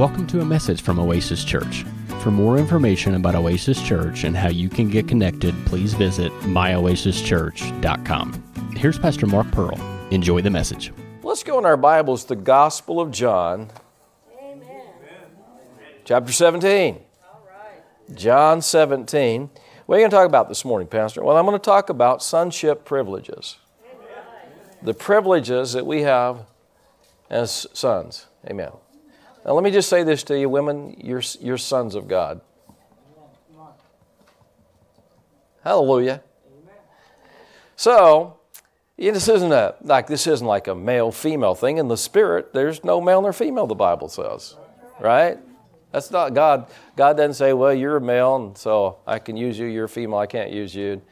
Welcome to a message from Oasis Church. For more information about Oasis Church and how you can get connected, please visit myoasischurch.com. Here's Pastor Mark Pearl. Enjoy the message. Let's go in our Bibles, the Gospel of John, Amen. chapter 17. All right. John 17. What are you going to talk about this morning, Pastor? Well, I'm going to talk about sonship privileges. The privileges that we have as sons. Amen. Now, let me just say this to you, women, you're, you're sons of God. Hallelujah. So, this isn't a like this isn't like a male female thing. In the spirit, there's no male nor female. The Bible says, right? That's not God. God doesn't say, "Well, you're a male, and so I can use you. You're a female. I can't use you."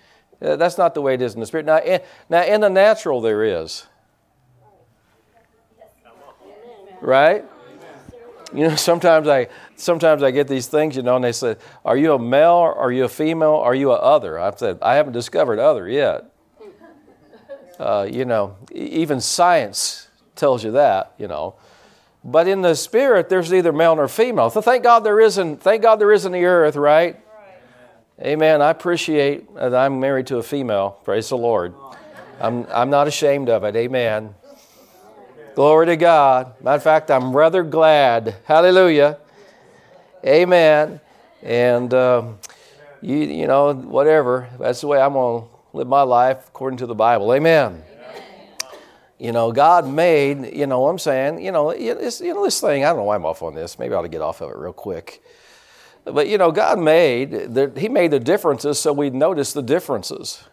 Uh, That's not the way it is in the spirit. Now, in, now in the natural, there is, right? You know, sometimes I sometimes I get these things, you know, and they say, "Are you a male? Or are you a female? Are you a other?" I've said, "I haven't discovered other yet." Uh, you know, even science tells you that, you know. But in the spirit, there's neither male nor female. So thank God there isn't. Thank God there isn't the earth, right? Amen. I appreciate that I'm married to a female. Praise the Lord. I'm I'm not ashamed of it. Amen. Glory to God. Matter of fact, I'm rather glad. Hallelujah. Amen. And um, you you know whatever. That's the way I'm gonna live my life according to the Bible. Amen. You know, God made, you know what I'm saying? You know, it's, you know, this thing, I don't know why I'm off on this. Maybe I ought to get off of it real quick. But, you know, God made, the, He made the differences so we'd notice the differences.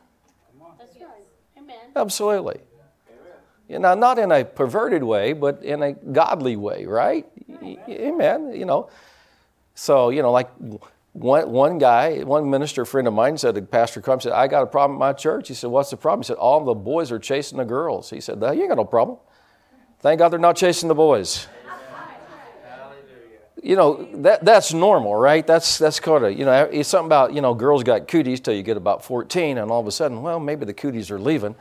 That's right. Amen. Absolutely. You know, not in a perverted way, but in a godly way, right? Y- Amen. You know, so, you know, like one, one guy, one minister friend of mine said to Pastor Crump, said, I got a problem at my church. He said, What's the problem? He said, All the boys are chasing the girls. He said, You ain't got no problem. Thank God they're not chasing the boys. You know, that, that's normal, right? That's, that's kind of, you know, it's something about, you know, girls got cooties till you get about 14, and all of a sudden, well, maybe the cooties are leaving.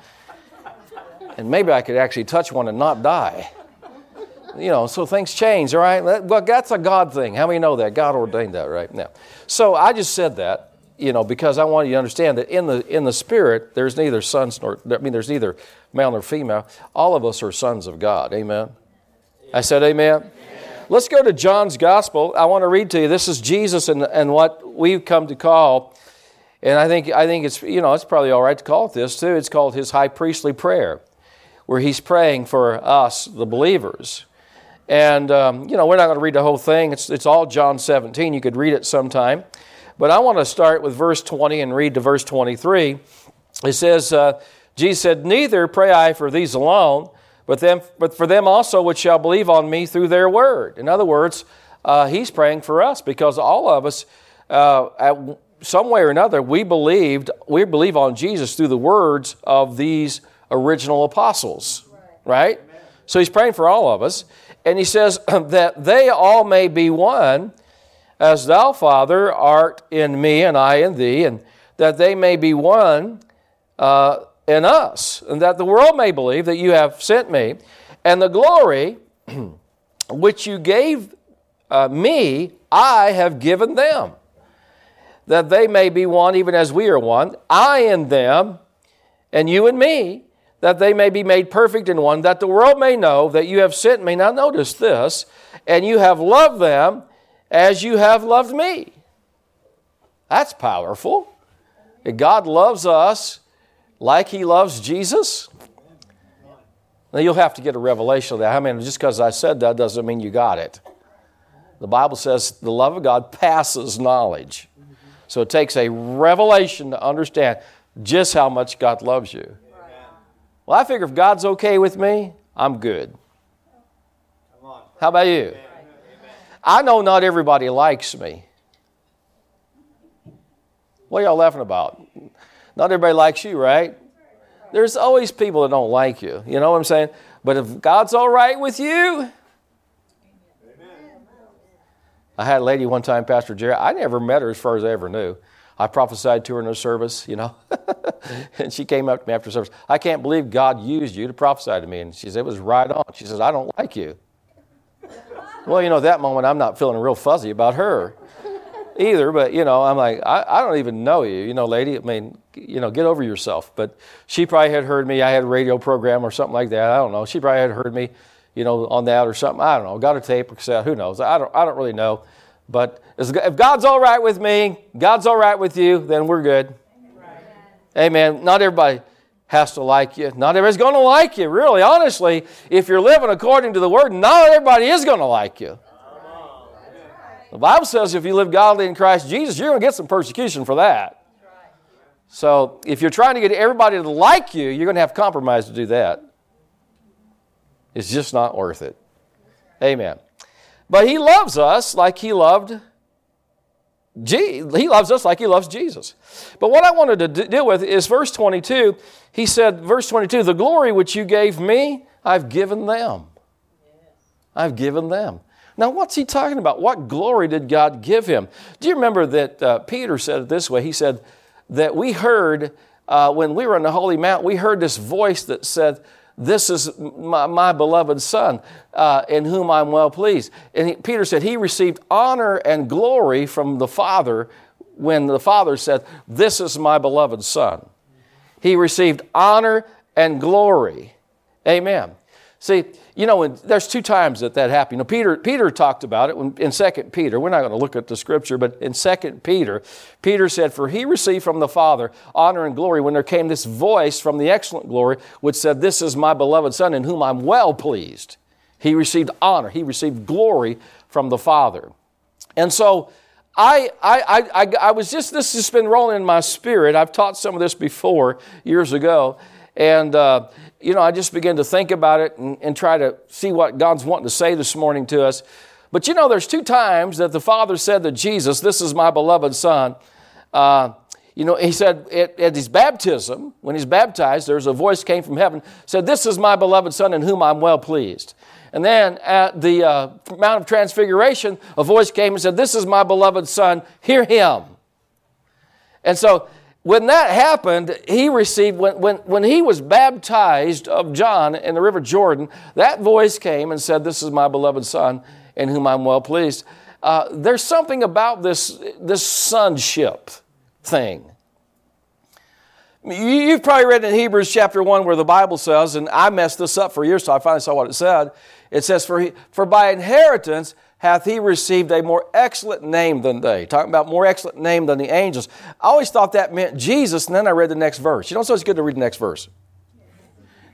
And maybe I could actually touch one and not die. You know, so things change, all right? Well, that's a God thing. How many know that? God ordained that, right? Now, so I just said that, you know, because I want you to understand that in the in the spirit, there's neither sons nor I mean, there's neither male nor female. All of us are sons of God. Amen. I said, Amen. Let's go to John's Gospel. I want to read to you. This is Jesus and, and what we've come to call, and I think I think it's you know it's probably all right to call it this too. It's called His High Priestly Prayer, where He's praying for us, the believers. And, um, you know, we're not going to read the whole thing. It's, it's all John 17. You could read it sometime. But I want to start with verse 20 and read to verse 23. It says, uh, Jesus said, Neither pray I for these alone, but, them, but for them also which shall believe on me through their word. In other words, uh, he's praying for us because all of us, uh, at some way or another, we believed, we believe on Jesus through the words of these original apostles, right? So he's praying for all of us. And he says that they all may be one, as thou, Father, art in me and I in thee, and that they may be one uh, in us, and that the world may believe that you have sent me, and the glory which you gave uh, me, I have given them, that they may be one even as we are one, I in them, and you and me, that they may be made perfect in one, that the world may know that you have sent me. Now, notice this, and you have loved them as you have loved me. That's powerful. God loves us like He loves Jesus. Now, you'll have to get a revelation of that. I mean, just because I said that doesn't mean you got it. The Bible says the love of God passes knowledge. So it takes a revelation to understand just how much God loves you. Well, I figure if God's okay with me, I'm good. How about you? I know not everybody likes me. What are y'all laughing about? Not everybody likes you, right? There's always people that don't like you. You know what I'm saying? But if God's all right with you, I had a lady one time, Pastor Jerry. I never met her as far as I ever knew. I prophesied to her in a service, you know, and she came up to me after service. I can't believe God used you to prophesy to me. And she said, It was right on. She says, I don't like you. Well, you know, at that moment, I'm not feeling real fuzzy about her either, but, you know, I'm like, I, I don't even know you, you know, lady. I mean, you know, get over yourself. But she probably had heard me. I had a radio program or something like that. I don't know. She probably had heard me, you know, on that or something. I don't know. Got a tape or cassette. Who knows? I don't, I don't really know. But if God's all right with me, God's all right with you, then we're good. Amen. Not everybody has to like you. Not everybody's going to like you, really. Honestly, if you're living according to the Word, not everybody is going to like you. The Bible says if you live godly in Christ Jesus, you're going to get some persecution for that. So if you're trying to get everybody to like you, you're going to have compromise to do that. It's just not worth it. Amen. But He loves us like He loved he loves us like he loves Jesus. But what I wanted to deal with is verse 22. He said, verse 22, the glory which you gave me, I've given them. I've given them. Now, what's he talking about? What glory did God give him? Do you remember that uh, Peter said it this way? He said that we heard, uh, when we were on the Holy Mount, we heard this voice that said, This is my, my beloved Son, uh, in whom I'm well pleased. And he, Peter said, He received honor and glory from the Father when the Father said, This is my beloved Son. He received honor and glory. Amen. See, you know, there's two times that that happened. You know, Peter, Peter talked about it in 2 Peter. We're not going to look at the scripture, but in 2 Peter, Peter said, For he received from the Father honor and glory when there came this voice from the excellent glory, which said, This is my beloved Son in whom I'm well pleased. He received honor, he received glory from the Father. And so, I, I, I, I, was just, this has been rolling in my spirit. I've taught some of this before years ago. And, uh, you know, I just began to think about it and, and try to see what God's wanting to say this morning to us. But you know, there's two times that the Father said to Jesus, This is my beloved Son. Uh, you know, he said at, at, his baptism, when he's baptized, there's a voice came from heaven, said, This is my beloved Son in whom I'm well pleased. And then at the uh, Mount of Transfiguration, a voice came and said, This is my beloved Son, hear him. And so when that happened, he received, when, when, when he was baptized of John in the River Jordan, that voice came and said, This is my beloved Son in whom I'm well pleased. Uh, there's something about this, this sonship thing. You've probably read in Hebrews chapter 1 where the Bible says, and I messed this up for years, so I finally saw what it said. It says, For, he, for by inheritance hath he received a more excellent name than they. Talking about more excellent name than the angels. I always thought that meant Jesus, and then I read the next verse. You know, so it's good to read the next verse.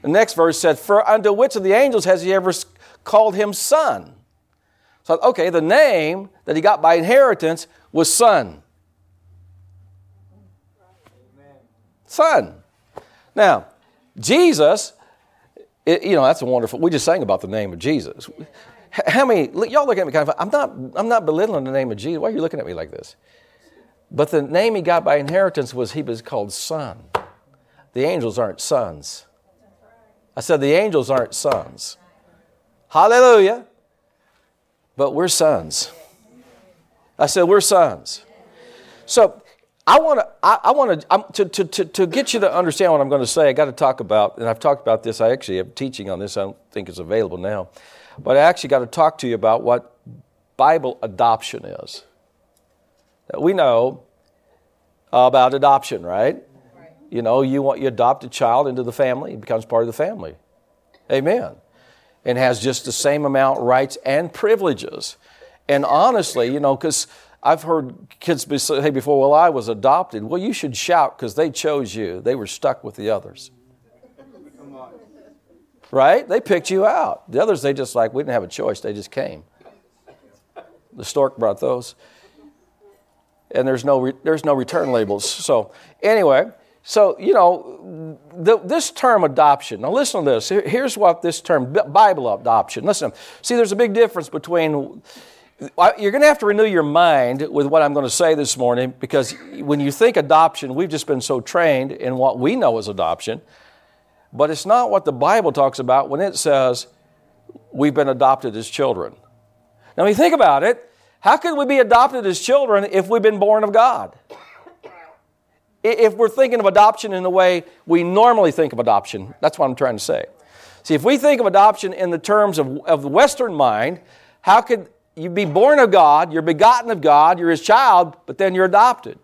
The next verse said, For unto which of the angels has he ever called him son? So, okay, the name that he got by inheritance was son. Son. Now, Jesus, it, you know, that's a wonderful, we just sang about the name of Jesus. How many, y'all look at me kind of, I'm not, I'm not belittling the name of Jesus. Why are you looking at me like this? But the name he got by inheritance was he was called son. The angels aren't sons. I said the angels aren't sons. Hallelujah. But we're sons. I said we're sons. So I want to, I, want to, to, to, to get you to understand what I'm going to say. I got to talk about, and I've talked about this. I actually have teaching on this. I don't think it's available now. But I actually got to talk to you about what Bible adoption is. We know about adoption, right? right? You know, you want you adopt a child into the family, it becomes part of the family. Amen. And has just the same amount rights and privileges. And honestly, you know, because I've heard kids say before, well, I was adopted. Well, you should shout because they chose you. They were stuck with the others right? They picked you out. The others, they just like, we didn't have a choice. They just came. The stork brought those. And there's no, re- there's no return labels. So, anyway, so, you know, the, this term adoption, now listen to this. Here, here's what this term, Bible adoption, listen. See, there's a big difference between, you're going to have to renew your mind with what I'm going to say this morning because when you think adoption, we've just been so trained in what we know as adoption but it's not what the Bible talks about when it says we've been adopted as children. Now, when you think about it, how could we be adopted as children if we've been born of God? If we're thinking of adoption in the way we normally think of adoption, that's what I'm trying to say. See, if we think of adoption in the terms of, of the Western mind, how could you be born of God, you're begotten of God, you're his child, but then you're adopted?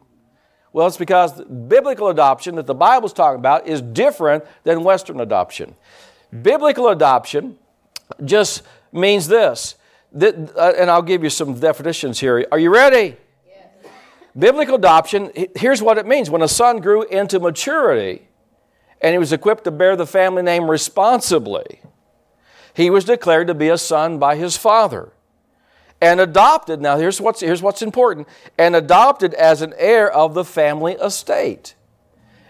Well, it's because biblical adoption that the Bible's talking about is different than Western adoption. Biblical adoption just means this, that, uh, and I'll give you some definitions here. Are you ready? Yes. Biblical adoption, here's what it means. When a son grew into maturity and he was equipped to bear the family name responsibly, he was declared to be a son by his father and adopted. Now, here's what's, here's what's important and adopted as an heir of the family estate.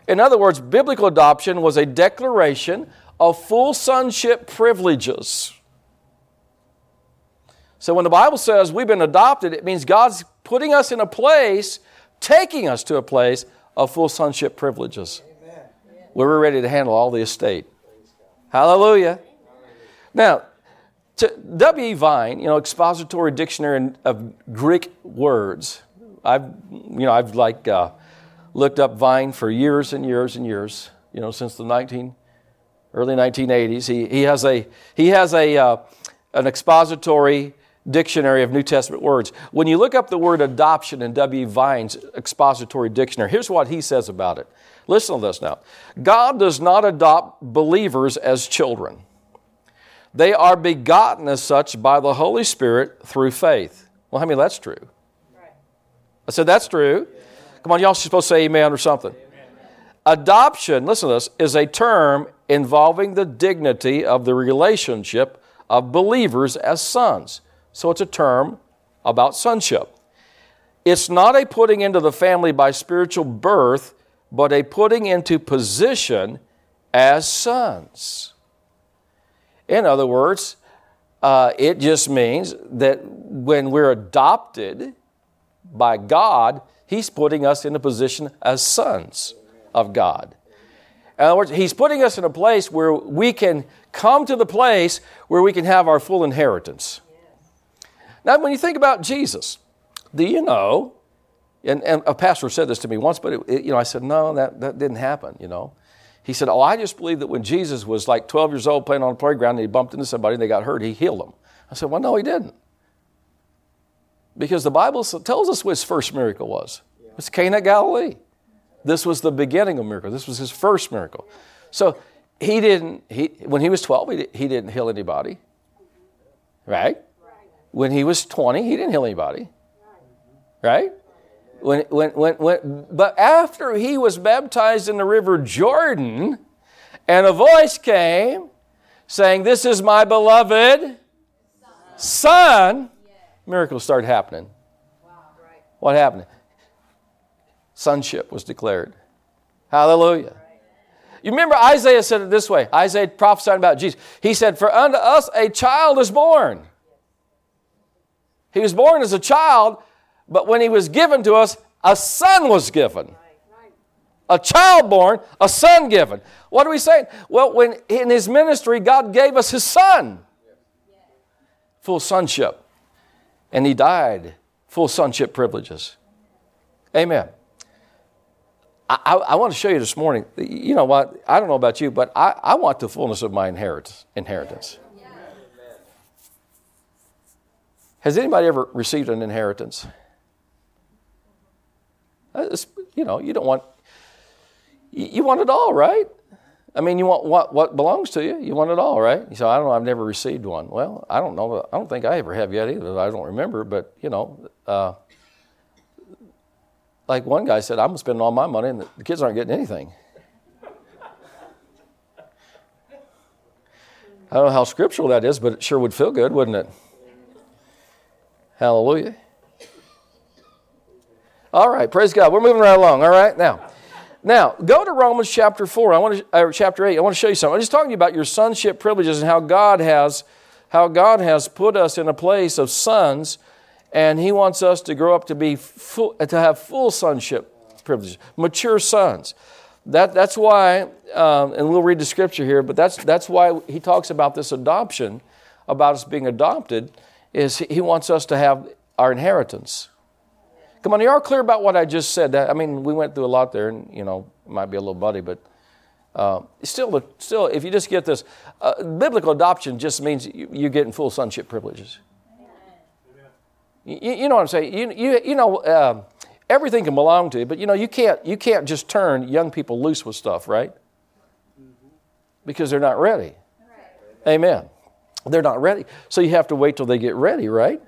In other words, biblical adoption was a declaration of full sonship privileges. So when the Bible says we've been adopted, it means God's putting us in a place, taking us to a place of full sonship privileges. Amen. Where we're ready to handle all the estate. Hallelujah. Now, W.E. Vine, you know, expository dictionary of Greek words. I've, you know, I've like uh, looked up Vine for years and years and years. You know, since the 19, early 1980s. He, he has a he has a uh, an expository dictionary of New Testament words. When you look up the word adoption in W. Vine's expository dictionary, here's what he says about it. Listen to this now. God does not adopt believers as children. They are begotten as such by the Holy Spirit through faith. Well, how many that's true? I said that's true. Come on, y'all supposed to say amen or something. Adoption, listen to this, is a term involving the dignity of the relationship of believers as sons. So it's a term about sonship. It's not a putting into the family by spiritual birth, but a putting into position as sons. In other words, uh, it just means that when we're adopted by God, He's putting us in a position as sons of God. In other words, He's putting us in a place where we can come to the place where we can have our full inheritance. Now, when you think about Jesus, do you know? And, and a pastor said this to me once, but it, it, you know, I said, no, that, that didn't happen, you know. He said, oh, I just believe that when Jesus was like 12 years old playing on a playground and he bumped into somebody and they got hurt, he healed them. I said, well, no, he didn't. Because the Bible tells us what his first miracle was. It was Cana Galilee. This was the beginning of miracle. This was his first miracle. So he didn't, he, when he was 12, he, he didn't heal anybody. Right? When he was 20, he didn't heal anybody. Right? When, when, when, when, but after he was baptized in the river Jordan, and a voice came saying, This is my beloved son, miracles started happening. What happened? Sonship was declared. Hallelujah. You remember Isaiah said it this way Isaiah prophesied about Jesus. He said, For unto us a child is born. He was born as a child, but when he was given to us, a son was given. A child born, a son given. What are we saying? Well, when in his ministry, God gave us his son. Full sonship. And he died. Full sonship privileges. Amen. I, I, want to show you this morning. You know what? I don't know about you, but I, I want the fullness of my inheritance. inheritance. Has anybody ever received an inheritance? Uh, you know, you don't want, you want it all, right? I mean, you want what, what belongs to you. You want it all, right? You say, I don't know, I've never received one. Well, I don't know. I don't think I ever have yet either. I don't remember, but, you know, uh, like one guy said, I'm spending all my money and the kids aren't getting anything. I don't know how scriptural that is, but it sure would feel good, wouldn't it? Hallelujah. All right, praise God. We're moving right along. All right, now, now go to Romans chapter four. I want to, chapter eight. I want to show you something. I'm just talking to you about your sonship privileges and how God has, how God has put us in a place of sons, and He wants us to grow up to be full, to have full sonship privileges, mature sons. That, that's why, um, and we'll read the scripture here, but that's, that's why he talks about this adoption, about us being adopted is He wants us to have our inheritance. Come on, you are clear about what I just said. I mean, we went through a lot there, and you know, it might be a little buddy, but uh, still, still, if you just get this, uh, biblical adoption just means you, you're getting full sonship privileges. You, you know what I'm saying? You, you, you know, uh, everything can belong to you, but you know, you can't, you can't just turn young people loose with stuff, right? Because they're not ready. Amen. They're not ready. So you have to wait till they get ready, right?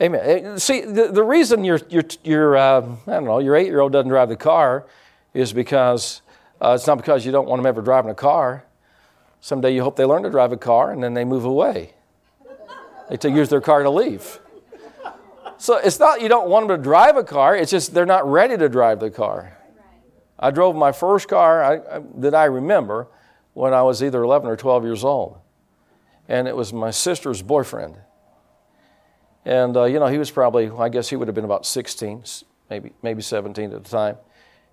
Amen. Uh, see, the, the reason your, your, your uh, I don't know, your eight year old doesn't drive the car is because uh, it's not because you don't want them ever driving a car. Someday you hope they learn to drive a car and then they move away. They to use their car to leave. So it's not you don't want them to drive a car, it's just they're not ready to drive the car. I drove my first car I, I, that I remember when I was either 11 or 12 years old. And it was my sister's boyfriend. And, uh, you know, he was probably, I guess he would have been about 16, maybe, maybe 17 at the time.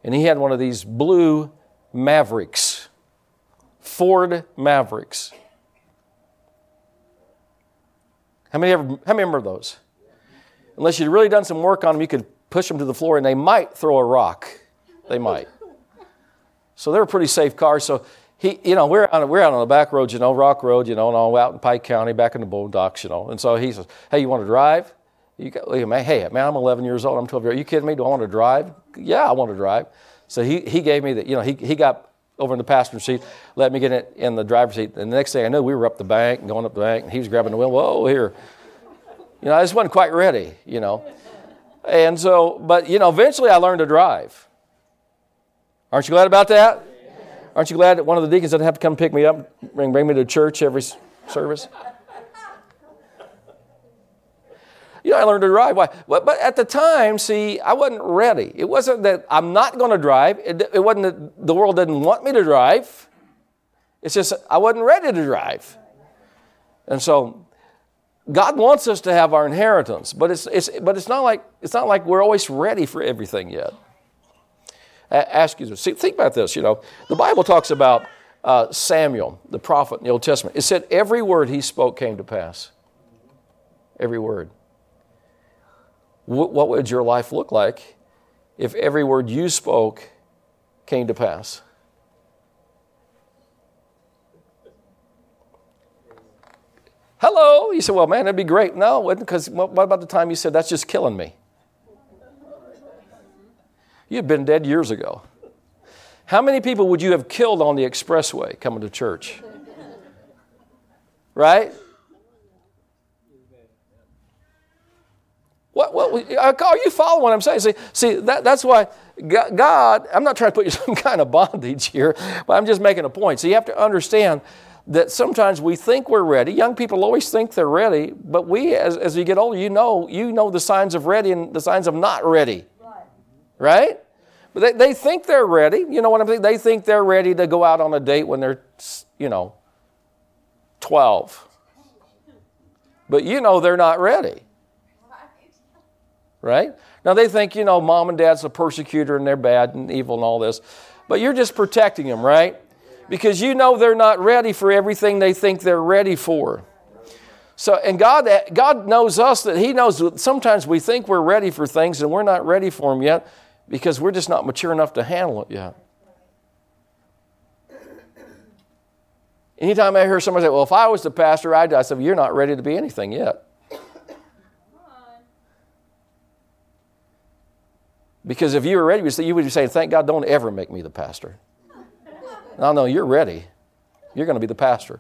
And he had one of these blue Mavericks, Ford Mavericks. How many, ever, how many remember those? Unless you'd really done some work on them, you could push them to the floor and they might throw a rock. They might. So they're a pretty safe car. So he, you know, we're on, we're out on the back road, you know, Rock Road, you know, and all out in Pike County, back in the Boondocks, you know. And so he says, "Hey, you want to drive?" You man, hey, man, I'm 11 years old. I'm 12 years old. Are you kidding me? Do I want to drive? Yeah, I want to drive. So he, he gave me the, you know, he, he got over in the passenger seat, let me get in, in the driver's seat. And the next thing I knew, we were up the bank going up the bank, and he was grabbing the wheel. Whoa, here. You know, I just wasn't quite ready, you know. And so, but, you know, eventually I learned to drive. Aren't you glad about that? Aren't you glad that one of the deacons doesn't have to come pick me up, bring, bring me to church every service? You know, I learned to drive. Why? But at the time, see, I wasn't ready. It wasn't that I'm not going to drive. It, it wasn't that the world didn't want me to drive. It's just I wasn't ready to drive. And so God wants us to have our inheritance, but it's, it's, but it's, not, like, it's not like we're always ready for everything yet ask you to see, think about this. You know, the Bible talks about uh, Samuel, the prophet in the Old Testament. It said every word he spoke came to pass. Every word. W- what would your life look like if every word you spoke came to pass? Hello. You said, well, man, that'd be great. No, because what about the time you said, that's just killing me? You'd been dead years ago. How many people would you have killed on the expressway coming to church? Right? What, what, are you following what I'm saying? See, see that, that's why God, I'm not trying to put you some kind of bondage here, but I'm just making a point. So you have to understand that sometimes we think we're ready. Young people always think they're ready, but we, as, as you get older, you know, you know the signs of ready and the signs of not ready right? But they, they think they're ready. You know what I'm saying? They think they're ready to go out on a date when they're, you know, 12. But you know they're not ready. Right? Now they think, you know, mom and dad's a persecutor and they're bad and evil and all this. But you're just protecting them, right? Because you know they're not ready for everything they think they're ready for. So, and God, eh, God knows us that He knows that sometimes we think we're ready for things and we're not ready for them yet because we're just not mature enough to handle it yet. Anytime I hear somebody say, Well, if I was the pastor, I'd, I said, You're not ready to be anything yet. Because if you were ready, you would be saying, Thank God, don't ever make me the pastor. No, no, you're ready. You're going to be the pastor.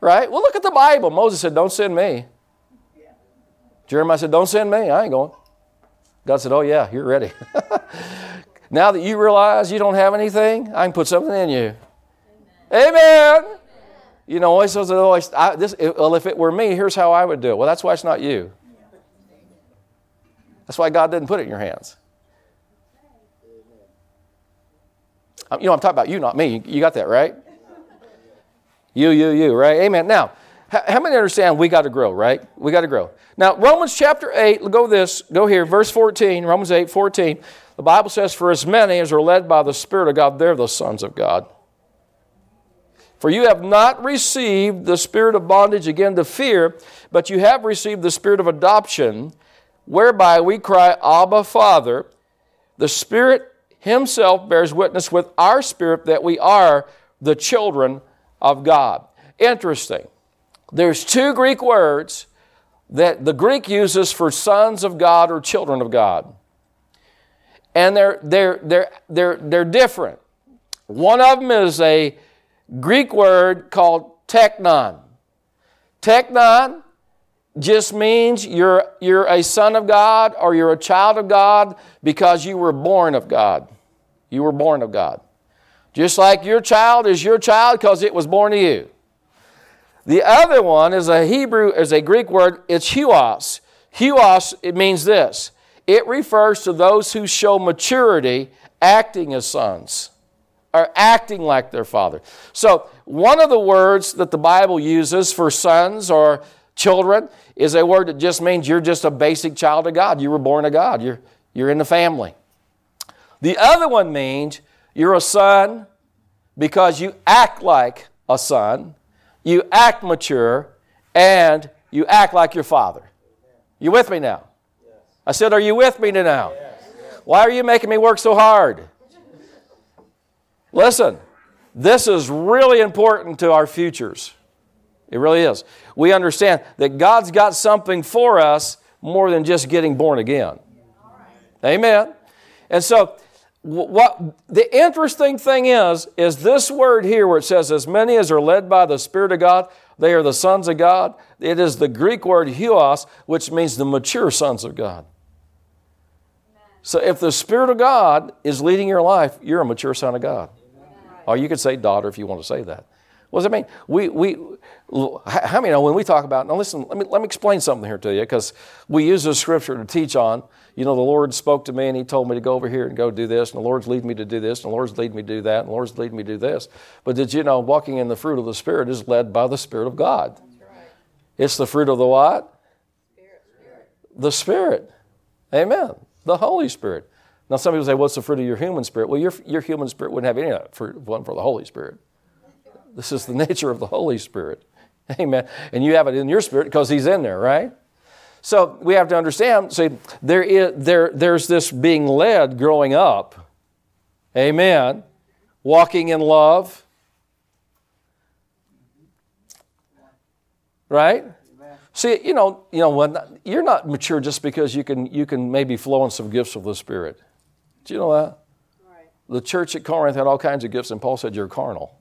Right? Well, look at the Bible. Moses said, Don't send me. Jeremiah said, Don't send me. I ain't going. God said, Oh, yeah, you're ready. now that you realize you don't have anything, I can put something in you. Amen. Amen. You know, always says, always, I, this, well, if it were me, here's how I would do it. Well, that's why it's not you. That's why God didn't put it in your hands. Um, you know, I'm talking about you, not me. You got that, right? You, you, you, right? Amen. Now, how many understand we got to grow, right? We got to grow. Now, Romans chapter 8, go this, go here, verse 14, Romans 8, 14. The Bible says, For as many as are led by the Spirit of God, they're the sons of God. For you have not received the spirit of bondage again to fear, but you have received the spirit of adoption, whereby we cry, Abba, Father. The Spirit Himself bears witness with our spirit that we are the children of God. Interesting. There's two Greek words that the Greek uses for sons of God or children of God. And they're, they're, they're, they're, they're different. One of them is a Greek word called teknon. Teknon just means you're, you're a son of God or you're a child of God because you were born of God. You were born of God. Just like your child is your child because it was born to you. The other one is a Hebrew, is a Greek word, it's huios. Huios, it means this. It refers to those who show maturity acting as sons or acting like their father. So, one of the words that the Bible uses for sons or children is a word that just means you're just a basic child of God. You were born of God. You're, you're in the family. The other one means you're a son because you act like a son, you act mature, and you act like your father. You with me now? I said, Are you with me now? Why are you making me work so hard? Listen, this is really important to our futures. It really is. We understand that God's got something for us more than just getting born again. Amen. And so, what the interesting thing is is this word here where it says as many as are led by the spirit of god they are the sons of god it is the greek word huios which means the mature sons of god so if the spirit of god is leading your life you're a mature son of god or you could say daughter if you want to say that what does it mean? We, we, how many know when we talk about, now listen, let me, let me explain something here to you because we use this scripture to teach on. You know, the Lord spoke to me and He told me to go over here and go do this, and the Lord's leading me to do this, and the Lord's leading me to do that, and the Lord's leading me to do this. But did you know walking in the fruit of the Spirit is led by the Spirit of God? It's the fruit of the what? Spirit. The Spirit. Amen. The Holy Spirit. Now, some people say, What's the fruit of your human spirit? Well, your, your human spirit wouldn't have any of that fruit, one for the Holy Spirit. This is the nature of the Holy Spirit. Amen. And you have it in your spirit because He's in there, right? So we have to understand, see, there is, there, there's this being led growing up. Amen. Walking in love. Right? See, you know, you know, when you're not mature just because you can you can maybe flow in some gifts of the Spirit. Do you know that? Right. The church at Corinth had all kinds of gifts, and Paul said you're carnal.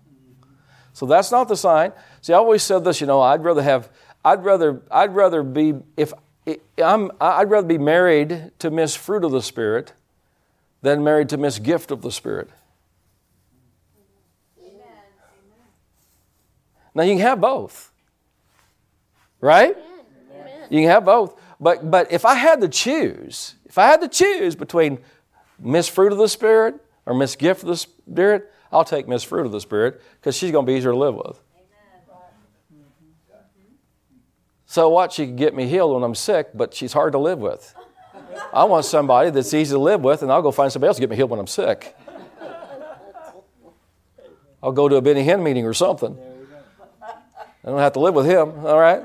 So that's not the sign. See, I always said this, you know, I'd rather have, I'd rather, I'd rather be, if I'm, I'd rather be married to Miss Fruit of the Spirit than married to Miss Gift of the Spirit. Amen. Now you can have both, right? Amen. You can have both. But, but if I had to choose, if I had to choose between Miss Fruit of the Spirit or Miss Gift of the Spirit, I'll take Miss Fruit of the Spirit because she's going to be easier to live with. So what? She can get me healed when I'm sick, but she's hard to live with. I want somebody that's easy to live with, and I'll go find somebody else to get me healed when I'm sick. I'll go to a Benny Hinn meeting or something. I don't have to live with him, all right?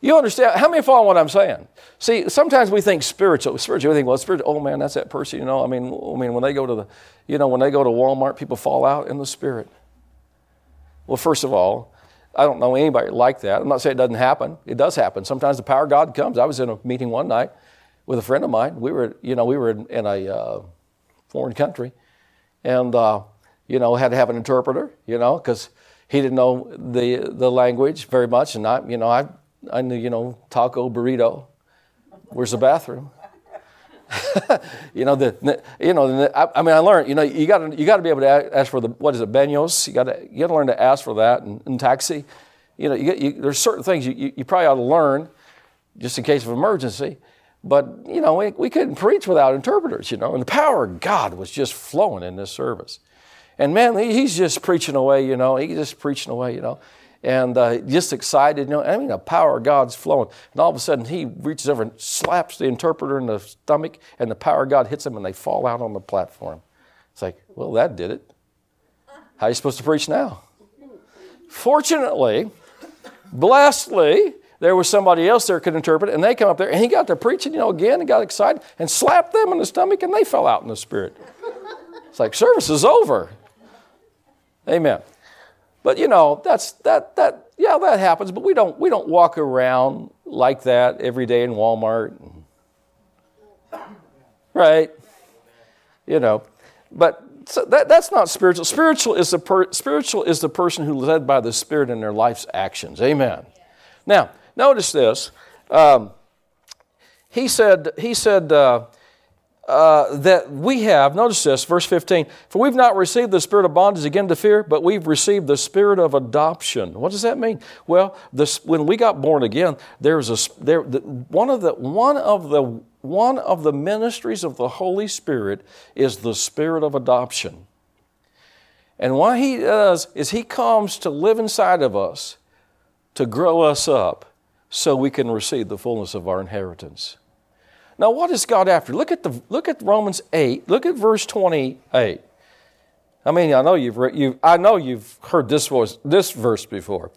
You understand? How many follow what I'm saying? See, sometimes we think spiritual. Spiritual, we think, well, spiritual. Oh man, that's that person. You know, I mean, I mean, when they go to the, you know, when they go to Walmart, people fall out in the spirit. Well, first of all, I don't know anybody like that. I'm not saying it doesn't happen. It does happen. Sometimes the power of God comes. I was in a meeting one night with a friend of mine. We were, you know, we were in, in a uh, foreign country, and uh, you know, had to have an interpreter. You know, because he didn't know the the language very much, and I, you know, I I knew, you know, taco, burrito. Where's the bathroom? you know, the, you know, the, I, I, mean, I learned, you know, you got to you got to be able to ask for the, what is it, baños? You got to you got to learn to ask for that in, in taxi. You know, you, you, there's certain things you, you, probably ought to learn just in case of emergency. But, you know, we, we couldn't preach without interpreters, you know, and the power of God was just flowing in this service. And man, he, he's just preaching away, you know, he's just preaching away, you know and uh, just excited. You know, I mean, the power of God's flowing. And all of a sudden, he reaches over and slaps the interpreter in the stomach, and the power of God hits them, and they fall out on the platform. It's like, well, that did it. How are you supposed to preach now? Fortunately, blessedly, there was somebody else there could interpret and they come up there, and he got to preaching, you know, again, and got excited, and slapped them in the stomach, and they fell out in the spirit. It's like, service is over. Amen. But you know, that's that that yeah, that happens, but we don't we don't walk around like that every day in Walmart. Right? You know, but so that, that's not spiritual. Spiritual is, the per, spiritual is the person who's led by the Spirit in their life's actions. Amen. Now, notice this. Um, he said, he said uh, uh, that we have, notice this, verse 15, for we've not received the spirit of bondage again to fear, but we've received the spirit of adoption. What does that mean? Well, this, when we got born again, there's a, there, the, one, of the, one, of the, one of the ministries of the Holy Spirit is the spirit of adoption. And what he does is he comes to live inside of us to grow us up so we can receive the fullness of our inheritance. Now, what is God after? Look at, the, look at Romans 8. Look at verse 28. I mean, I know you've, you I know you've heard this, voice, this verse before.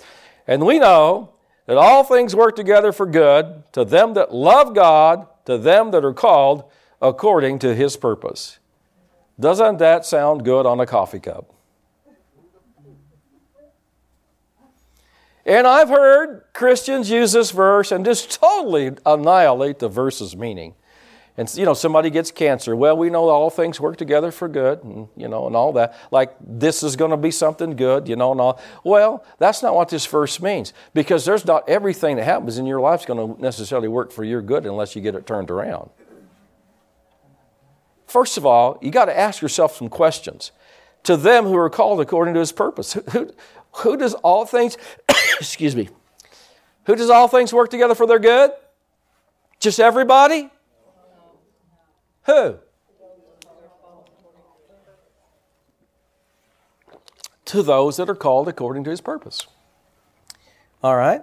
And we know that all things work together for good to them that love God, to them that are called according to his purpose. Doesn't that sound good on a coffee cup? And I've heard Christians use this verse and just totally annihilate the verse's meaning. And you know, somebody gets cancer. Well, we know all things work together for good, and you know, and all that. Like this is going to be something good, you know, and all. Well, that's not what this verse means because there's not everything that happens in your life is going to necessarily work for your good unless you get it turned around. First of all, you got to ask yourself some questions. To them who are called according to His purpose, who, does all things excuse me, who does all things work together for their good? Just everybody? Who? To those that are called according to his purpose. All right?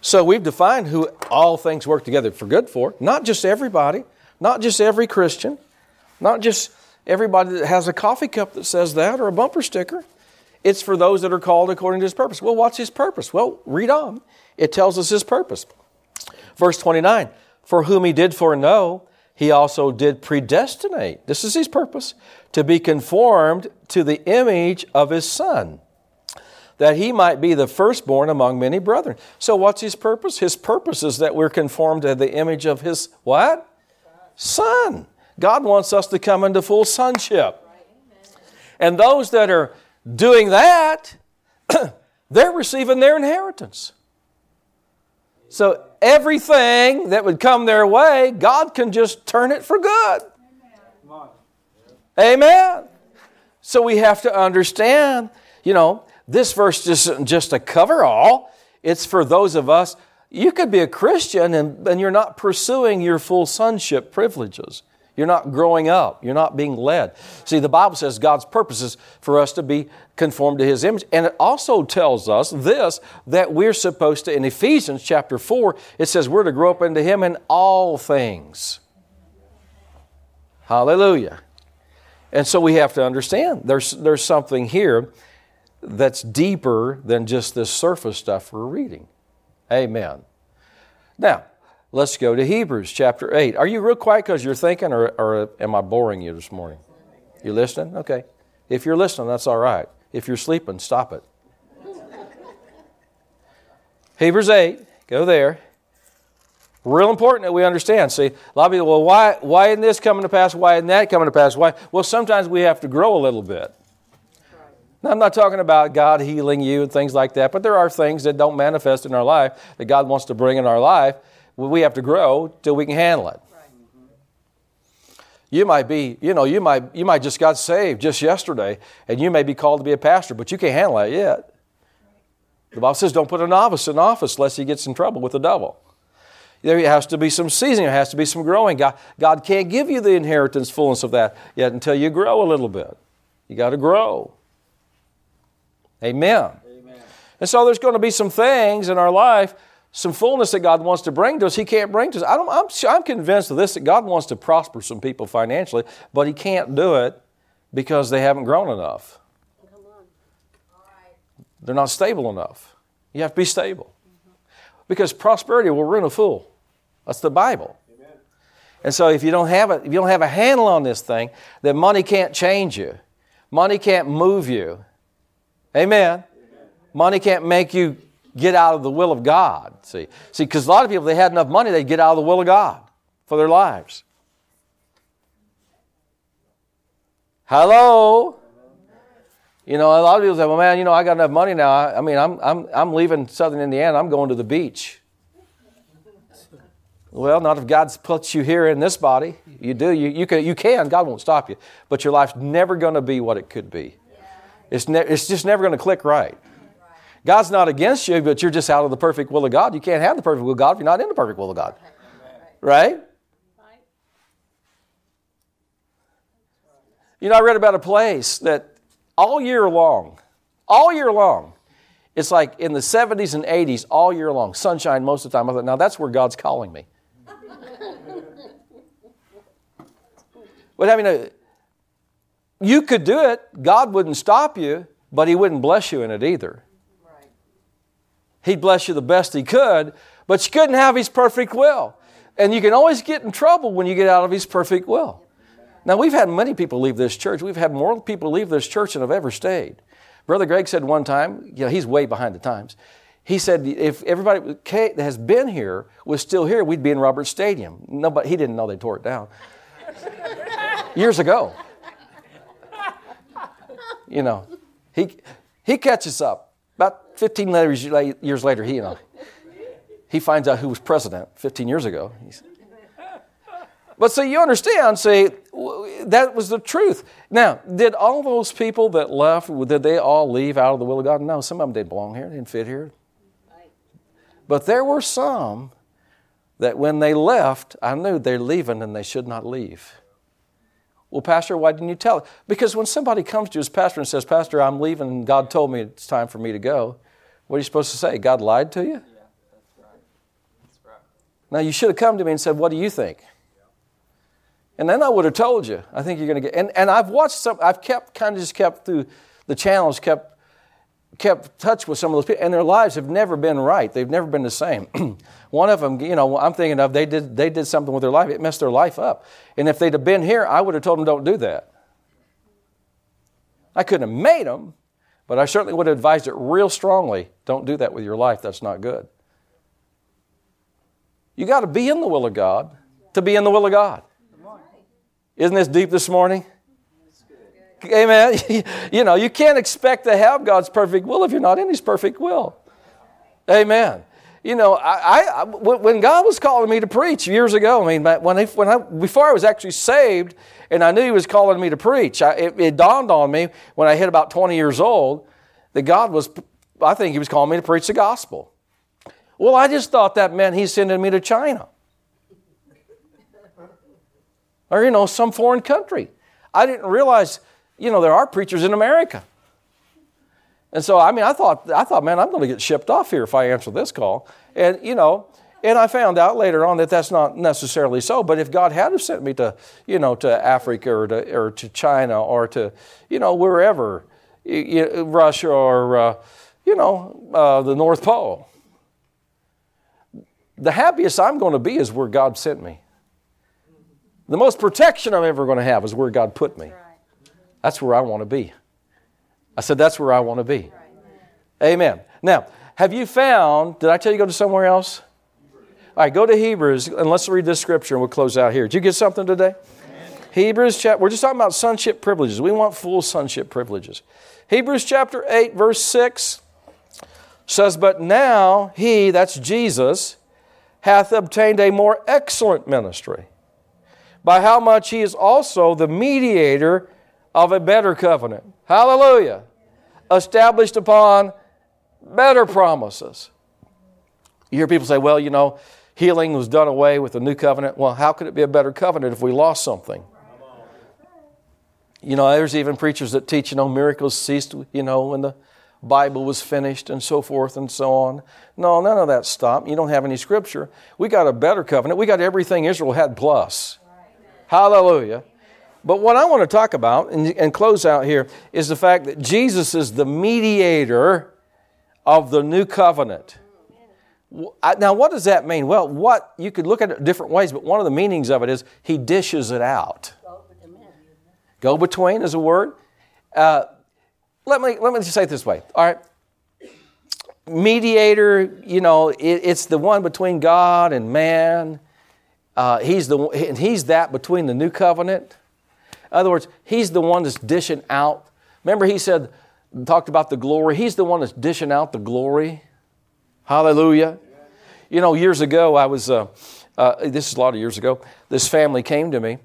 So we've defined who all things work together for good for. Not just everybody, not just every Christian, not just everybody that has a coffee cup that says that or a bumper sticker. It's for those that are called according to his purpose. Well, what's his purpose? Well, read on. It tells us his purpose. Verse 29 For whom he did foreknow, he also did predestinate. This is his purpose to be conformed to the image of his son, that he might be the firstborn among many brethren. So, what's his purpose? His purpose is that we're conformed to the image of his what? Son. God wants us to come into full sonship. And those that are doing that, they're receiving their inheritance. So everything that would come their way, God can just turn it for good. Amen. So we have to understand, you know, this verse isn't just a cover all, it's for those of us. You could be a Christian and, and you're not pursuing your full sonship privileges. You're not growing up. You're not being led. See, the Bible says God's purpose is for us to be conformed to His image. And it also tells us this that we're supposed to, in Ephesians chapter 4, it says we're to grow up into Him in all things. Hallelujah. And so we have to understand there's, there's something here that's deeper than just this surface stuff we're reading. Amen. Now, Let's go to Hebrews chapter 8. Are you real quiet because you're thinking, or, or am I boring you this morning? You listening? Okay. If you're listening, that's all right. If you're sleeping, stop it. Hebrews 8, go there. Real important that we understand. See, a lot of people, well, why, why isn't this coming to pass? Why isn't that coming to pass? Why? Well, sometimes we have to grow a little bit. Now, I'm not talking about God healing you and things like that, but there are things that don't manifest in our life that God wants to bring in our life we have to grow till we can handle it. You might be, you know, you might, you might just got saved just yesterday, and you may be called to be a pastor, but you can't handle that yet. The Bible says, don't put a novice in office lest he gets in trouble with the devil. There has to be some seasoning, there has to be some growing. God, God can't give you the inheritance fullness of that yet until you grow a little bit. You got to grow. Amen. Amen. And so there's going to be some things in our life some fullness that God wants to bring to us, He can't bring to us. I am I'm, I'm convinced of this that God wants to prosper some people financially, but He can't do it because they haven't grown enough. They're not stable enough. You have to be stable. Because prosperity will ruin a fool. That's the Bible. And so if you don't have it, if you don't have a handle on this thing, then money can't change you. Money can't move you. Amen. Money can't make you get out of the will of God. See, see, because a lot of people, they had enough money, they'd get out of the will of God for their lives. Hello. You know, a lot of people say, "Well, man, you know, I got enough money now. I, I mean, I'm, I'm, I'm leaving Southern Indiana. I'm going to the beach." Well, not if God's put you here in this body. You do. You, you, can, you can. God won't stop you. But your life's never going to be what it could be. It's, ne- it's just never going to click right. God's not against you, but you're just out of the perfect will of God. You can't have the perfect will of God if you're not in the perfect will of God. Right? You know, I read about a place that all year long, all year long, it's like in the 70s and 80s, all year long, sunshine most of the time. I thought, now that's where God's calling me. but I mean, uh, you could do it, God wouldn't stop you, but He wouldn't bless you in it either. He'd bless you the best He could, but you couldn't have His perfect will. And you can always get in trouble when you get out of His perfect will. Now, we've had many people leave this church. We've had more people leave this church than have ever stayed. Brother Greg said one time, you know, he's way behind the times. He said, if everybody that has been here was still here, we'd be in Roberts Stadium. Nobody, he didn't know they tore it down. Years ago. You know, he, he catches up. About 15 years later, he, you know, he finds out who was president 15 years ago. He's, but so you understand, see, that was the truth. Now, did all those people that left, did they all leave out of the will of God? No, some of them didn't belong here, didn't fit here. But there were some that when they left, I knew they're leaving and they should not leave. Well, Pastor, why didn't you tell it? Because when somebody comes to his pastor and says, Pastor, I'm leaving and God told me it's time for me to go, what are you supposed to say? God lied to you? Yeah, that's right. That's right. Now, you should have come to me and said, What do you think? And then I would have told you. I think you're going to get. And, and I've watched some. I've kept kind of just kept through the channels, kept kept touch with some of those people, and their lives have never been right. They've never been the same. One of them, you know, I'm thinking of they did they did something with their life. It messed their life up. And if they'd have been here, I would have told them don't do that. I couldn't have made them, but I certainly would advise it real strongly. Don't do that with your life. That's not good. You got to be in the will of God to be in the will of God. Isn't this deep this morning? Amen. you know, you can't expect to have God's perfect will if you're not in His perfect will. Amen. You know, I, I, when God was calling me to preach years ago, I mean, when, when I, before I was actually saved and I knew He was calling me to preach, I, it, it dawned on me when I hit about 20 years old that God was, I think He was calling me to preach the gospel. Well, I just thought that meant He's sending me to China or, you know, some foreign country. I didn't realize, you know, there are preachers in America. And so, I mean, I thought, I thought, man, I'm going to get shipped off here if I answer this call. And, you know, and I found out later on that that's not necessarily so. But if God had sent me to, you know, to Africa or to, or to China or to, you know, wherever, Russia or, uh, you know, uh, the North Pole, the happiest I'm going to be is where God sent me. The most protection I'm ever going to have is where God put me. That's where I want to be. I said, That's where I want to be. Amen. Now, have you found, did I tell you to go to somewhere else? All right, go to Hebrews and let's read this scripture and we'll close out here. Did you get something today? Hebrews chapter, we're just talking about sonship privileges. We want full sonship privileges. Hebrews chapter 8, verse 6 says, But now he, that's Jesus, hath obtained a more excellent ministry by how much he is also the mediator of a better covenant. Hallelujah. Established upon better promises. You hear people say, well, you know, healing was done away with the new covenant. Well, how could it be a better covenant if we lost something? You know, there's even preachers that teach, you know, miracles ceased, you know, when the Bible was finished and so forth and so on. No, none of that stopped. You don't have any scripture. We got a better covenant. We got everything Israel had plus. Hallelujah. But what I want to talk about and, and close out here is the fact that Jesus is the mediator of the new covenant. Now, what does that mean? Well, what you could look at it different ways, but one of the meanings of it is he dishes it out. Go between is a word. Uh, let me let me just say it this way. All right. mediator, you know, it, it's the one between God and man. Uh, he's, the, and he's that between the new covenant. In other words, he's the one that's dishing out. Remember, he said, talked about the glory. He's the one that's dishing out the glory. Hallelujah. You know, years ago, I was, uh, uh, this is a lot of years ago, this family came to me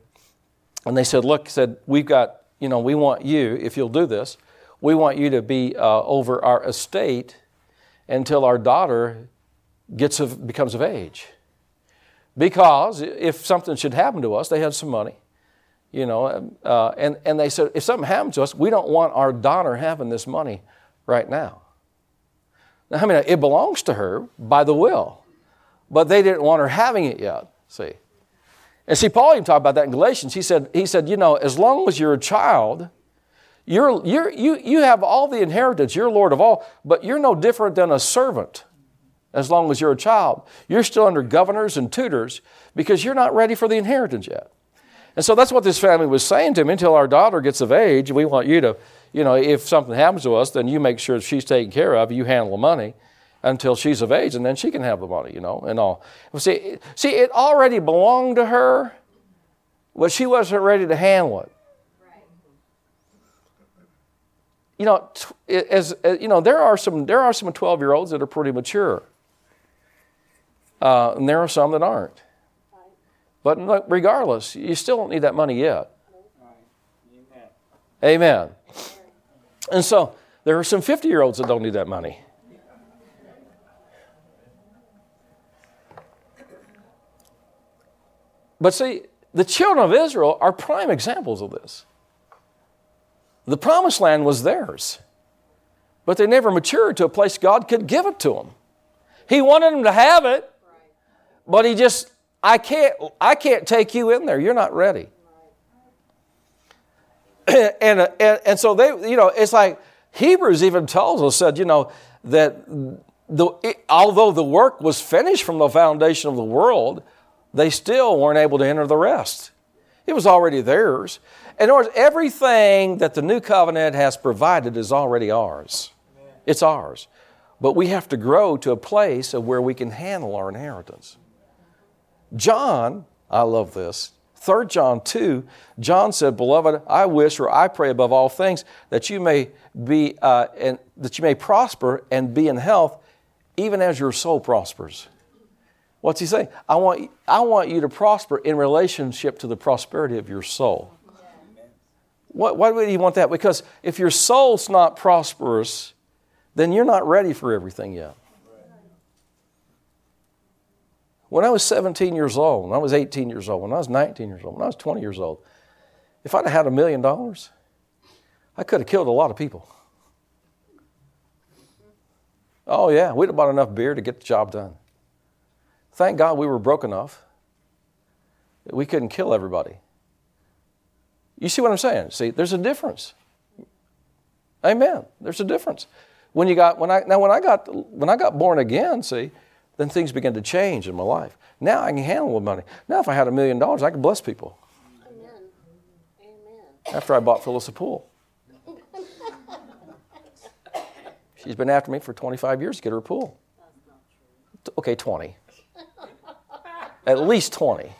and they said, Look, said, we've got, you know, we want you, if you'll do this, we want you to be uh, over our estate until our daughter gets of, becomes of age. Because if something should happen to us, they had some money, you know, uh, and, and they said, if something happens to us, we don't want our daughter having this money right now. Now, I mean, it belongs to her by the will but they didn't want her having it yet. See. And see, Paul even talked about that in Galatians. He said, he said, you know, as long as you're a child, you're, you're, you, you have all the inheritance. You're Lord of all, but you're no different than a servant as long as you're a child. You're still under governors and tutors because you're not ready for the inheritance yet. And so that's what this family was saying to him until our daughter gets of age, we want you to, you know, if something happens to us, then you make sure she's taken care of, you handle the money until she's of age, and then she can have the money, you know, and all. See, see, it already belonged to her, but she wasn't ready to handle it. You know, as, as, you know, there are some there are some twelve year olds that are pretty mature, uh, and there are some that aren't. But regardless, you still don't need that money yet. Amen. And so there are some 50 year olds that don't need that money. But see, the children of Israel are prime examples of this. The promised land was theirs, but they never matured to a place God could give it to them. He wanted them to have it, but He just, I can't, I can't take you in there. You're not ready. and, and, and so they, you know, it's like Hebrews even tells us, said, you know, that the, it, although the work was finished from the foundation of the world, they still weren't able to enter the rest. It was already theirs. In other words, everything that the new covenant has provided is already ours. It's ours. But we have to grow to a place of where we can handle our inheritance. John, I love this. 3 John 2, John said, Beloved, I wish or I pray above all things that you may be uh, and that you may prosper and be in health, even as your soul prospers. What's he saying? I want, I want you to prosper in relationship to the prosperity of your soul. What, why would he want that? Because if your soul's not prosperous, then you're not ready for everything yet. When I was 17 years old, when I was 18 years old, when I was 19 years old, when I was 20 years old, if I'd have had a million dollars, I could have killed a lot of people. Oh, yeah, we'd have bought enough beer to get the job done. Thank God we were broke enough that we couldn't kill everybody. You see what I'm saying? See, there's a difference. Amen. There's a difference. When you got when I now when I got when I got born again, see, then things began to change in my life. Now I can handle the money. Now if I had a million dollars, I could bless people. Amen. Amen. After I bought Phyllis a pool. She's been after me for 25 years to get her a pool. Okay, 20. At least 20.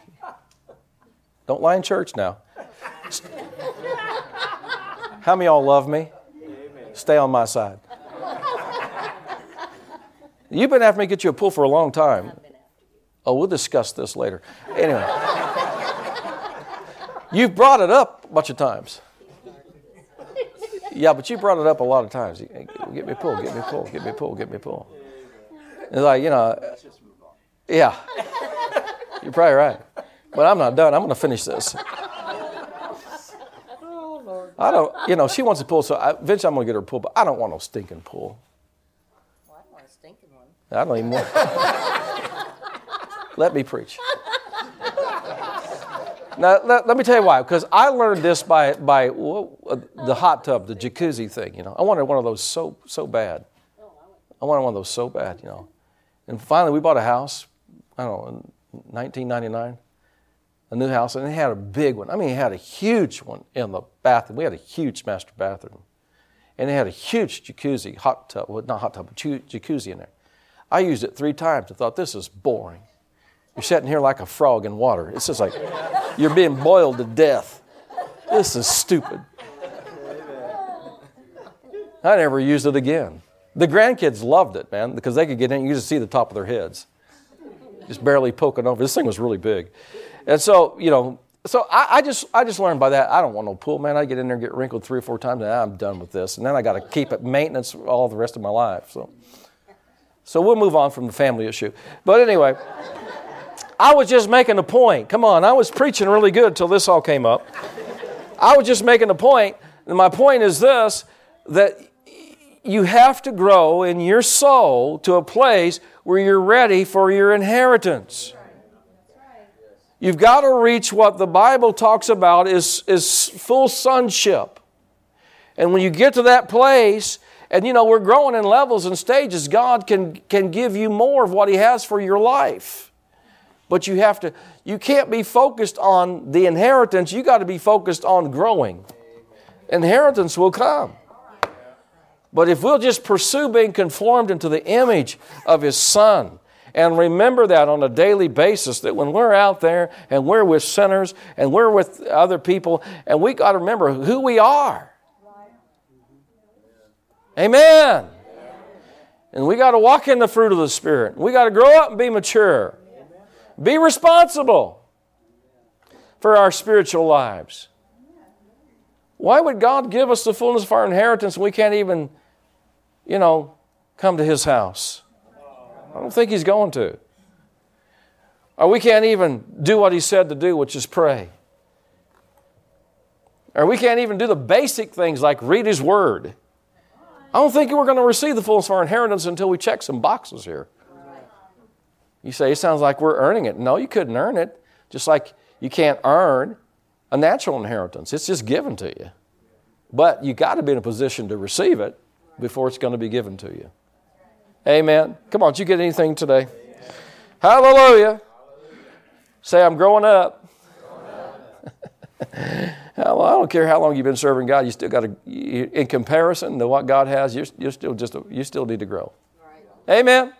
Don't lie in church now. How many y'all love me? Stay on my side. You've been after me to get you a pool for a long time. Oh, we'll discuss this later. Anyway, you've brought it up a bunch of times. Yeah, but you brought it up a lot of times. Get me a pool, get me a pool, get me a pool, get me a pool. It's like, you know, yeah. You're probably right. But I'm not done. I'm going to finish this. I don't, you know, she wants a pool, so I, eventually I'm going to get her a pool, but I don't want no stinking pool. Well, I want a stinking one. I don't even want. let me preach. Now, let, let, me tell you why. Because I learned this by, by the hot tub, the jacuzzi thing, you know. I wanted one of those so, so bad. I wanted one of those so bad, you know. And finally, we bought a house, I don't know, in 1999, a new house, and it had a big one. I mean, it had a huge one in the bathroom. We had a huge master bathroom. and they had a huge jacuzzi, hot tub, well, not hot tub, but jacuzzi in there. I used it three times and thought, this is boring. You're sitting here like a frog in water. It's just like you're being boiled to death. This is stupid. I never used it again. The grandkids loved it, man, because they could get in, you just see the top of their heads. Just barely poking over. This thing was really big. And so, you know, so I, I, just I just learned by that. I don't want no pool, man. I get in there, get wrinkled three or four times, and I'm done with this. And then I got to keep it maintenance all the rest of my life. So, so we'll move on from the family issue. But anyway, I was just making a point. Come on, I was preaching really good until this all came up. I was just making a point, and my point is this: that you have to grow in your soul to a place where you're ready for your inheritance. You've got to reach what the Bible talks about is, is full sonship. And when you get to that place, and you know, we're growing in levels and stages, God can, can give you more of what He has for your life. But you have to, you can't be focused on the inheritance, you got to be focused on growing. Inheritance will come. But if we'll just pursue being conformed into the image of His Son, and remember that on a daily basis that when we're out there and we're with sinners and we're with other people, and we got to remember who we are. Amen. And we got to walk in the fruit of the Spirit. We got to grow up and be mature. Be responsible for our spiritual lives. Why would God give us the fullness of our inheritance and we can't even, you know, come to His house? I don't think he's going to. Or we can't even do what he said to do, which is pray. Or we can't even do the basic things like read his word. I don't think we're going to receive the fullness of our inheritance until we check some boxes here. You say, it sounds like we're earning it. No, you couldn't earn it. Just like you can't earn a natural inheritance, it's just given to you. But you got to be in a position to receive it before it's going to be given to you. Amen. Come on, did you get anything today? Hallelujah. Say, I'm growing up. Uh, well, I don't care how long you've been serving God. You still got to, in comparison to what God has, you're, you're still just, a, you still need to grow. Amen.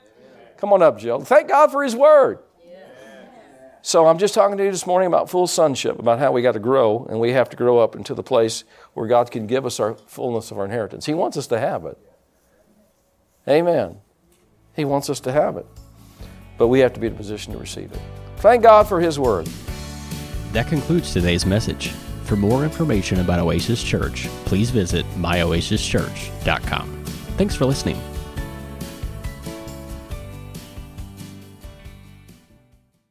Come on up, Jill. Thank God for His Word. So I'm just talking to you this morning about full sonship, about how we got to grow, and we have to grow up into the place where God can give us our fullness of our inheritance. He wants us to have it. Amen. He wants us to have it. But we have to be in a position to receive it. Thank God for His Word. That concludes today's message. For more information about Oasis Church, please visit myoasischurch.com. Thanks for listening.